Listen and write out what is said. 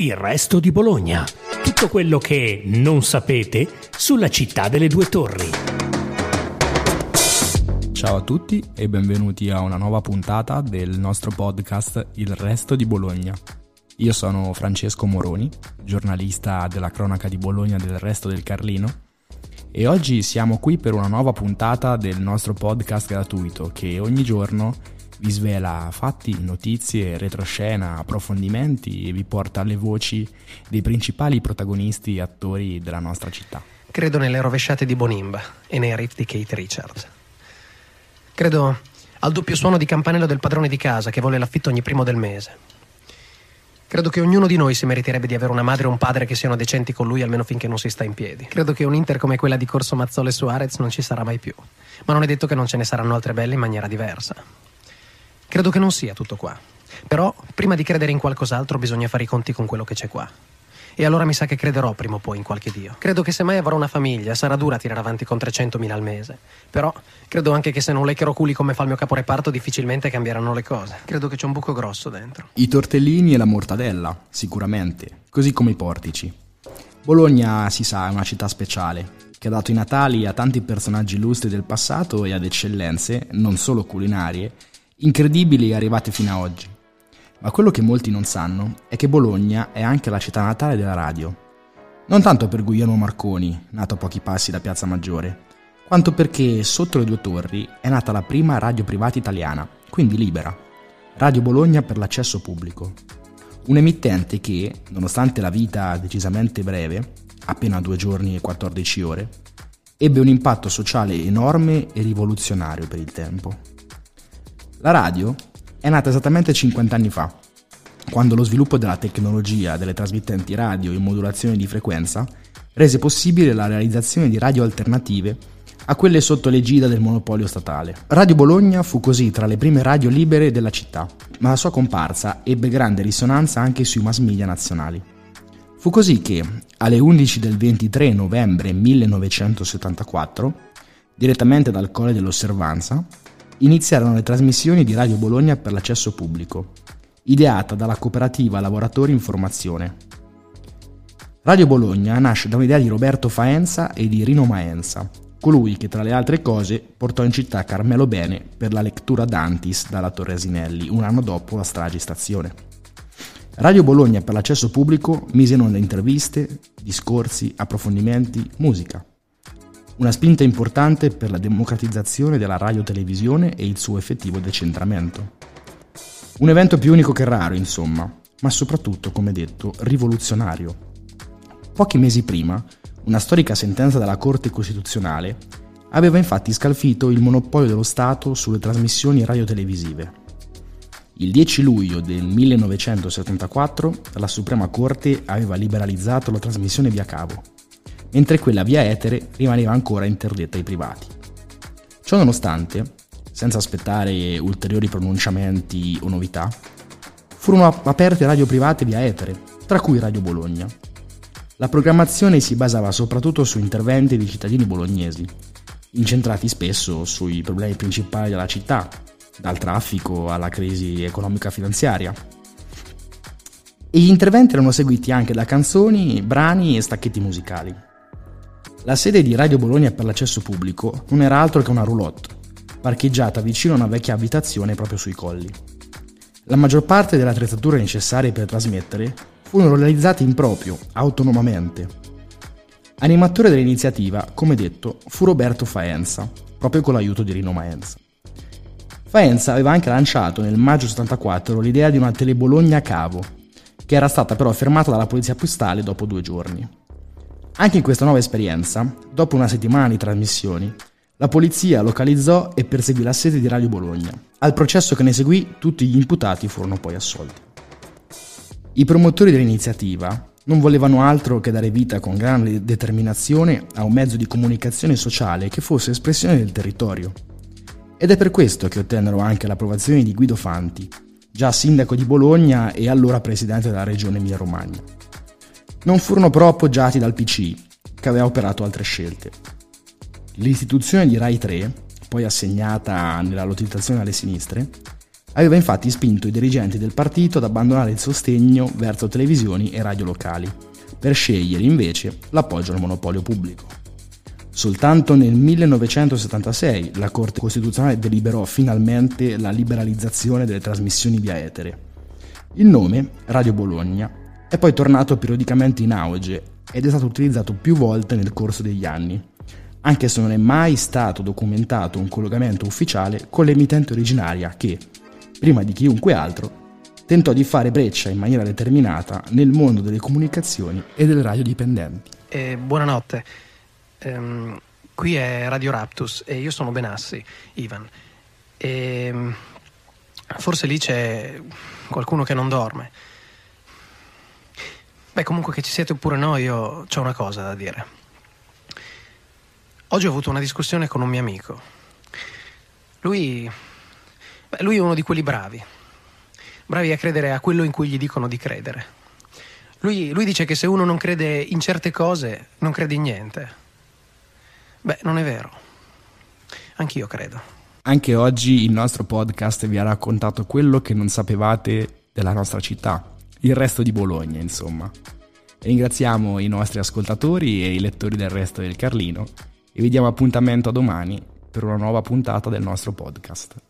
Il resto di Bologna. Tutto quello che non sapete sulla città delle due torri. Ciao a tutti e benvenuti a una nuova puntata del nostro podcast Il resto di Bologna. Io sono Francesco Moroni, giornalista della cronaca di Bologna del resto del Carlino e oggi siamo qui per una nuova puntata del nostro podcast gratuito che ogni giorno vi svela fatti, notizie, retroscena, approfondimenti e vi porta alle voci dei principali protagonisti e attori della nostra città. Credo nelle rovesciate di Bonimba e nei riff di Kate Richards. Credo al doppio suono di campanello del padrone di casa che vuole l'affitto ogni primo del mese. Credo che ognuno di noi si meriterebbe di avere una madre o un padre che siano decenti con lui almeno finché non si sta in piedi. Credo che un Inter come quella di Corso Mazzole Suarez non ci sarà mai più. Ma non è detto che non ce ne saranno altre belle in maniera diversa. Credo che non sia tutto qua. Però, prima di credere in qualcos'altro, bisogna fare i conti con quello che c'è qua. E allora mi sa che crederò prima o poi in qualche Dio. Credo che se mai avrò una famiglia, sarà dura tirare avanti con 300.000 al mese. Però credo anche che se non leccherò culi come fa il mio caporeparto, difficilmente cambieranno le cose. Credo che c'è un buco grosso dentro. I tortellini e la mortadella, sicuramente, così come i portici. Bologna, si sa, è una città speciale, che ha dato i natali a tanti personaggi illustri del passato e ad eccellenze, non solo culinarie, incredibili arrivate fino a oggi. Ma quello che molti non sanno è che Bologna è anche la città natale della radio. Non tanto per Guglielmo Marconi, nato a pochi passi da Piazza Maggiore, quanto perché sotto le due torri è nata la prima radio privata italiana, quindi libera, Radio Bologna per l'accesso pubblico. Un emittente che, nonostante la vita decisamente breve, appena due giorni e 14 ore, ebbe un impatto sociale enorme e rivoluzionario per il tempo. La radio è nata esattamente 50 anni fa, quando lo sviluppo della tecnologia delle trasmittenti radio in modulazione di frequenza rese possibile la realizzazione di radio alternative a quelle sotto l'egida del monopolio statale. Radio Bologna fu così tra le prime radio libere della città, ma la sua comparsa ebbe grande risonanza anche sui mass media nazionali. Fu così che, alle 11 del 23 novembre 1974, direttamente dal Colle dell'Osservanza, iniziarono le trasmissioni di Radio Bologna per l'accesso pubblico, ideata dalla cooperativa Lavoratori Informazione. Radio Bologna nasce da un'idea di Roberto Faenza e di Rino Maenza, colui che tra le altre cose portò in città Carmelo Bene per la lettura d'Antis dalla Torre Asinelli un anno dopo la strage stazione. Radio Bologna per l'accesso pubblico mise in onda interviste, discorsi, approfondimenti, musica una spinta importante per la democratizzazione della radiotelevisione e il suo effettivo decentramento. Un evento più unico che raro, insomma, ma soprattutto, come detto, rivoluzionario. Pochi mesi prima, una storica sentenza della Corte Costituzionale aveva infatti scalfito il monopolio dello Stato sulle trasmissioni radiotelevisive. Il 10 luglio del 1974 la Suprema Corte aveva liberalizzato la trasmissione via cavo mentre quella via etere rimaneva ancora interdetta ai privati. Ciò nonostante, senza aspettare ulteriori pronunciamenti o novità, furono aperte radio private via etere, tra cui Radio Bologna. La programmazione si basava soprattutto su interventi di cittadini bolognesi, incentrati spesso sui problemi principali della città, dal traffico alla crisi economica-finanziaria. E gli interventi erano seguiti anche da canzoni, brani e stacchetti musicali. La sede di Radio Bologna per l'accesso pubblico non era altro che una roulotte, parcheggiata vicino a una vecchia abitazione proprio sui colli. La maggior parte delle attrezzature necessarie per trasmettere furono realizzate in proprio, autonomamente. Animatore dell'iniziativa, come detto, fu Roberto Faenza, proprio con l'aiuto di Rino Maenza. Faenza aveva anche lanciato nel maggio 74 l'idea di una Telebologna Cavo, che era stata però fermata dalla polizia postale dopo due giorni. Anche in questa nuova esperienza, dopo una settimana di trasmissioni, la polizia localizzò e perseguì la sede di Radio Bologna. Al processo che ne seguì, tutti gli imputati furono poi assolti. I promotori dell'iniziativa non volevano altro che dare vita con grande determinazione a un mezzo di comunicazione sociale che fosse espressione del territorio. Ed è per questo che ottennero anche l'approvazione di Guido Fanti, già sindaco di Bologna e allora presidente della regione Emilia-Romagna non furono però appoggiati dal PC, che aveva operato altre scelte. L'istituzione di Rai 3, poi assegnata nella lottizzazione alle sinistre, Aveva infatti spinto i dirigenti del partito ad abbandonare il sostegno verso televisioni e radio locali, per scegliere invece l'appoggio al monopolio pubblico. Soltanto nel 1976 la Corte Costituzionale deliberò finalmente la liberalizzazione delle trasmissioni via etere. Il nome, Radio Bologna, è poi tornato periodicamente in auge ed è stato utilizzato più volte nel corso degli anni, anche se non è mai stato documentato un collegamento ufficiale con l'emittente originaria che, prima di chiunque altro, tentò di fare breccia in maniera determinata nel mondo delle comunicazioni e delle radiodipendenti. Eh, buonanotte. Ehm, qui è Radio Raptus e io sono Benassi, Ivan. E ehm, forse lì c'è qualcuno che non dorme. Beh, comunque che ci siete oppure no, io ho una cosa da dire. Oggi ho avuto una discussione con un mio amico. Lui. Beh, lui è uno di quelli bravi. Bravi a credere a quello in cui gli dicono di credere. Lui, lui dice che se uno non crede in certe cose, non crede in niente. Beh, non è vero. Anch'io credo. Anche oggi il nostro podcast vi ha raccontato quello che non sapevate della nostra città il resto di Bologna, insomma. Ringraziamo i nostri ascoltatori e i lettori del resto del Carlino e vi diamo appuntamento a domani per una nuova puntata del nostro podcast.